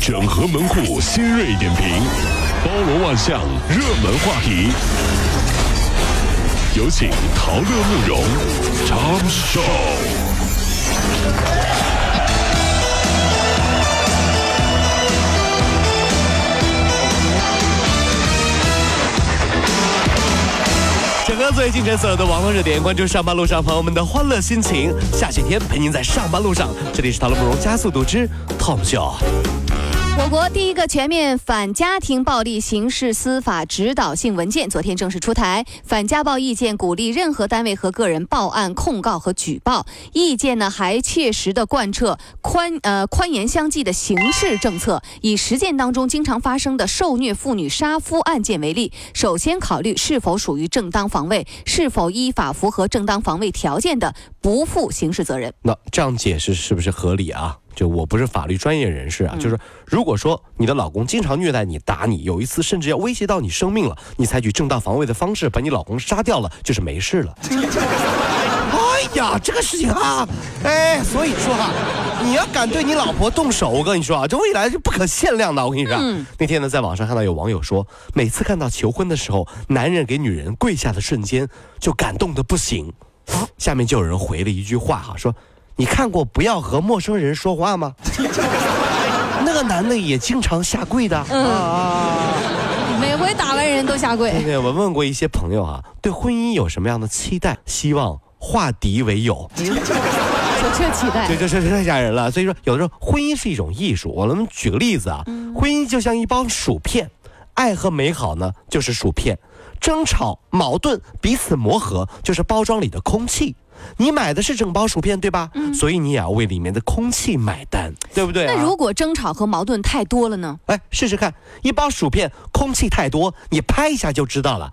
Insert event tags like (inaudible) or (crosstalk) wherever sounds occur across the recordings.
整合门户新锐点评，包罗万象，热门话题。有请陶乐慕容长寿。整合最近这所有的网络热点，关注上班路上朋友们的欢乐心情。下雪天陪您在上班路上，这里是陶乐慕容加速度之 Tom Show。我国第一个全面反家庭暴力刑事司法指导性文件昨天正式出台。反家暴意见鼓励任何单位和个人报案、控告和举报。意见呢还切实的贯彻宽呃宽严相济的刑事政策。以实践当中经常发生的受虐妇女杀夫案件为例，首先考虑是否属于正当防卫，是否依法符合正当防卫条件的，不负刑事责任。那这样解释是不是合理啊？就我不是法律专业人士啊，就是如果说你的老公经常虐待你、打你，有一次甚至要威胁到你生命了，你采取正当防卫的方式把你老公杀掉了，就是没事了。(laughs) 哎呀，这个事情啊，哎，所以说啊，你要敢对你老婆动手，我跟你说啊，这未来是不可限量的。我跟你说，那天呢，在网上看到有网友说，每次看到求婚的时候，男人给女人跪下的瞬间，就感动的不行。下面就有人回了一句话哈，说。你看过不要和陌生人说话吗？(laughs) 那个男的也经常下跪的啊，每回打完人都下跪。对对，我问过一些朋友啊，对婚姻有什么样的期待？希望化敌为友。就这期待，这这这太吓人了。所以说，有的时候婚姻是一种艺术。我们举个例子啊，婚姻就像一包薯片，爱和美好呢就是薯片，争吵、矛盾、彼此磨合就是包装里的空气。你买的是整包薯片对吧？嗯，所以你也要为里面的空气买单，对不对？那如果争吵和矛盾太多了呢？哎，试试看，一包薯片空气太多，你拍一下就知道了，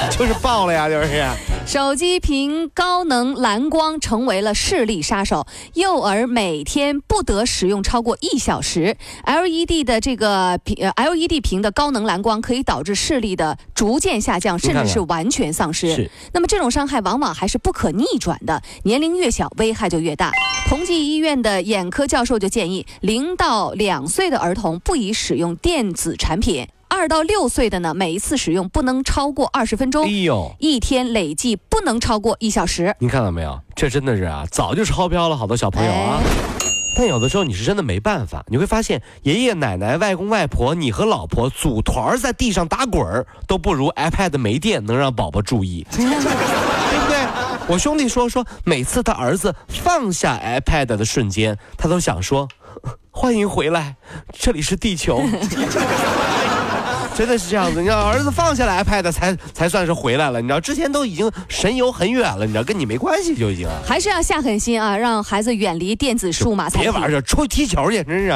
(laughs) 就是爆了呀，就是。手机屏高能蓝光成为了视力杀手，幼儿每天不得使用超过一小时。LED 的这个屏呃 LED 屏的高能蓝光可以导致视力的逐渐下降，甚至是完全丧失。那么这种伤害往往还是不可逆转的，年龄越小危害就越大。同济医院的眼科教授就建议，零到两岁的儿童不宜使用电子产品。二到六岁的呢，每一次使用不能超过二十分钟，哎呦，一天累计不能超过一小时。你看到没有？这真的是啊，早就超标了好多小朋友啊。但有的时候你是真的没办法，你会发现爷爷奶奶、外公外婆，你和老婆组团在地上打滚儿，都不如 iPad 没电能让宝宝注意，对不对？我兄弟说说，每次他儿子放下 iPad 的瞬间，他都想说：“ (laughs) 欢迎回来，这里是地球。(laughs) ”真的是这样子，你知道，儿子放下了 iPad 才才算是回来了。你知道，之前都已经神游很远了，你知道，跟你没关系就已经。还是要下狠心啊，让孩子远离电子数码。别玩这，出去踢球去，真是。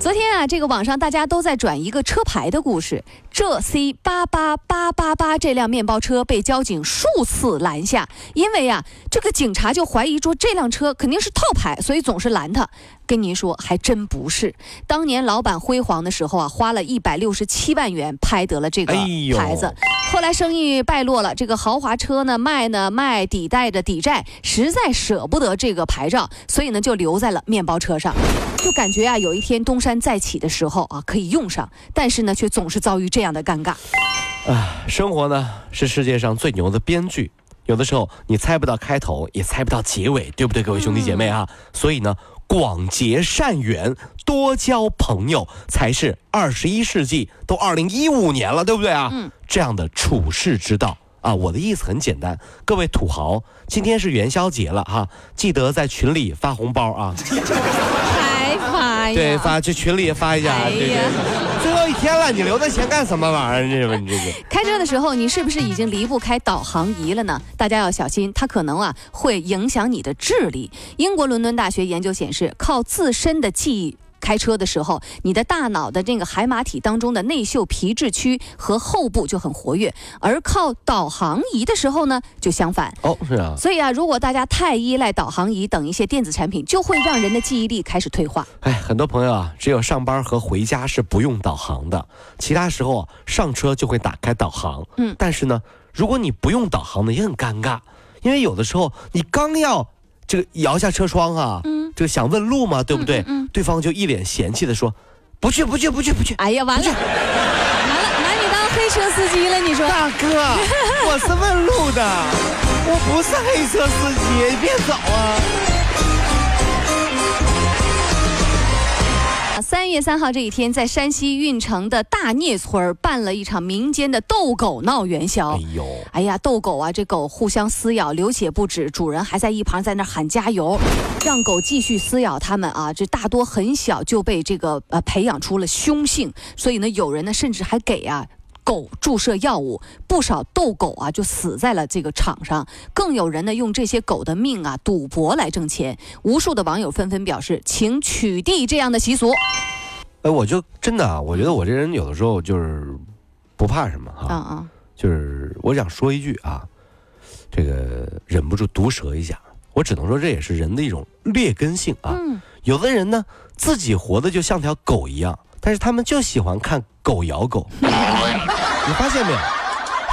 昨天啊，这个网上大家都在转一个车牌的故事。浙 C 八八八八八这辆面包车被交警数次拦下，因为啊，这个警察就怀疑说这辆车肯定是套牌，所以总是拦他。跟您说，还真不是。当年老板辉煌的时候啊，花了一百六十七万元拍得了这个牌子。后来生意败落了，这个豪华车呢卖呢卖，抵贷着抵债，实在舍不得这个牌照，所以呢就留在了面包车上。就感觉啊，有一天东山再起的时候啊，可以用上，但是呢却总是遭遇这样的尴尬。啊，生活呢是世界上最牛的编剧，有的时候你猜不到开头，也猜不到结尾，对不对，各位兄弟姐妹啊？所以呢。广结善缘，多交朋友，才是二十一世纪，都二零一五年了，对不对啊？嗯，这样的处世之道啊，我的意思很简单，各位土豪，今天是元宵节了哈，记得在群里发红包啊。(laughs) 对，发去群里发一下。对对，最后一天了，你留那钱干什么玩意儿？这你这个。(laughs) 开车的时候，你是不是已经离不开导航仪了呢？大家要小心，它可能啊会影响你的智力。英国伦敦大学研究显示，靠自身的记忆。开车的时候，你的大脑的这个海马体当中的内嗅皮质区和后部就很活跃，而靠导航仪的时候呢，就相反。哦，是啊。所以啊，如果大家太依赖导航仪等一些电子产品，就会让人的记忆力开始退化。哎，很多朋友啊，只有上班和回家是不用导航的，其他时候上车就会打开导航。嗯，但是呢，如果你不用导航呢，也很尴尬，因为有的时候你刚要这个摇下车窗啊，嗯。这个想问路嘛，对不对？嗯嗯嗯对方就一脸嫌弃的说：“不去，不去，不去，不去。哎呀，完了，完了，拿你当黑车司机了，你说？大哥，我是问路的，我不是黑车司机，你别走啊！月三号这一天，在山西运城的大聂村办了一场民间的斗狗闹元宵。哎呦，哎呀，斗狗啊，这狗互相撕咬，流血不止，主人还在一旁在那喊加油，让狗继续撕咬他们啊。这大多很小就被这个呃培养出了凶性，所以呢，有人呢甚至还给啊。狗注射药物，不少斗狗啊就死在了这个场上，更有人呢用这些狗的命啊赌博来挣钱。无数的网友纷纷表示，请取缔这样的习俗。哎，我就真的啊，我觉得我这人有的时候就是不怕什么哈，就是我想说一句啊，这个忍不住毒舌一下，我只能说这也是人的一种劣根性啊。嗯，有的人呢，自己活的就像条狗一样，但是他们就喜欢看狗咬狗，(laughs) 你发现没有？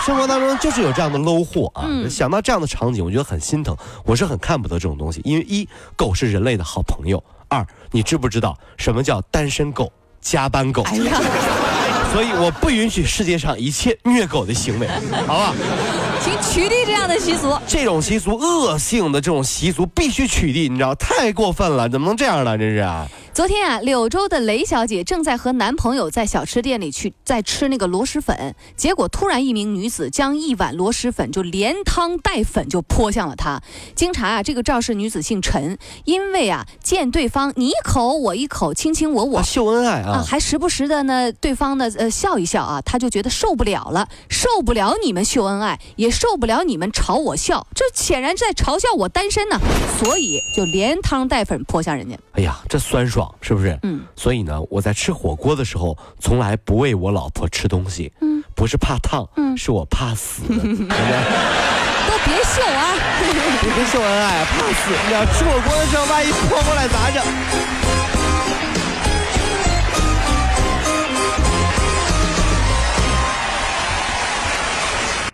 生活当中就是有这样的 low 货啊！嗯想到这样的场景，我觉得很心疼。我是很看不得这种东西，因为一狗是人类的好朋友；二，你知不知道什么叫单身狗、加班狗？哎呀，(laughs) 所以我不允许世界上一切虐狗的行为，(laughs) 好吧？请取缔这样的习俗。这种习俗恶性的这种习俗必须取缔，你知道太过分了，怎么能这样呢？真是啊！昨天啊，柳州的雷小姐正在和男朋友在小吃店里去在吃那个螺蛳粉，结果突然一名女子将一碗螺蛳粉就连汤带粉就泼向了她。经查啊，这个肇事女子姓陈，因为啊见对方你一口我一口，卿卿我我啊，。秀恩爱啊，啊！还时不时的呢，对方呢，呃，笑一笑啊，她就觉得受不了了，受不了你们秀恩爱，也受不了你们朝我笑，这显然在嘲笑我单身呢，所以就连汤带粉泼向人家。哎呀，这酸爽是不是？嗯。所以呢，我在吃火锅的时候，从来不喂我老婆吃东西。嗯。不是怕烫，嗯是我怕死。(laughs) 都别秀啊！你 (laughs) 别秀恩爱，怕死！你要吃火锅的时候，万一泼过来咋整？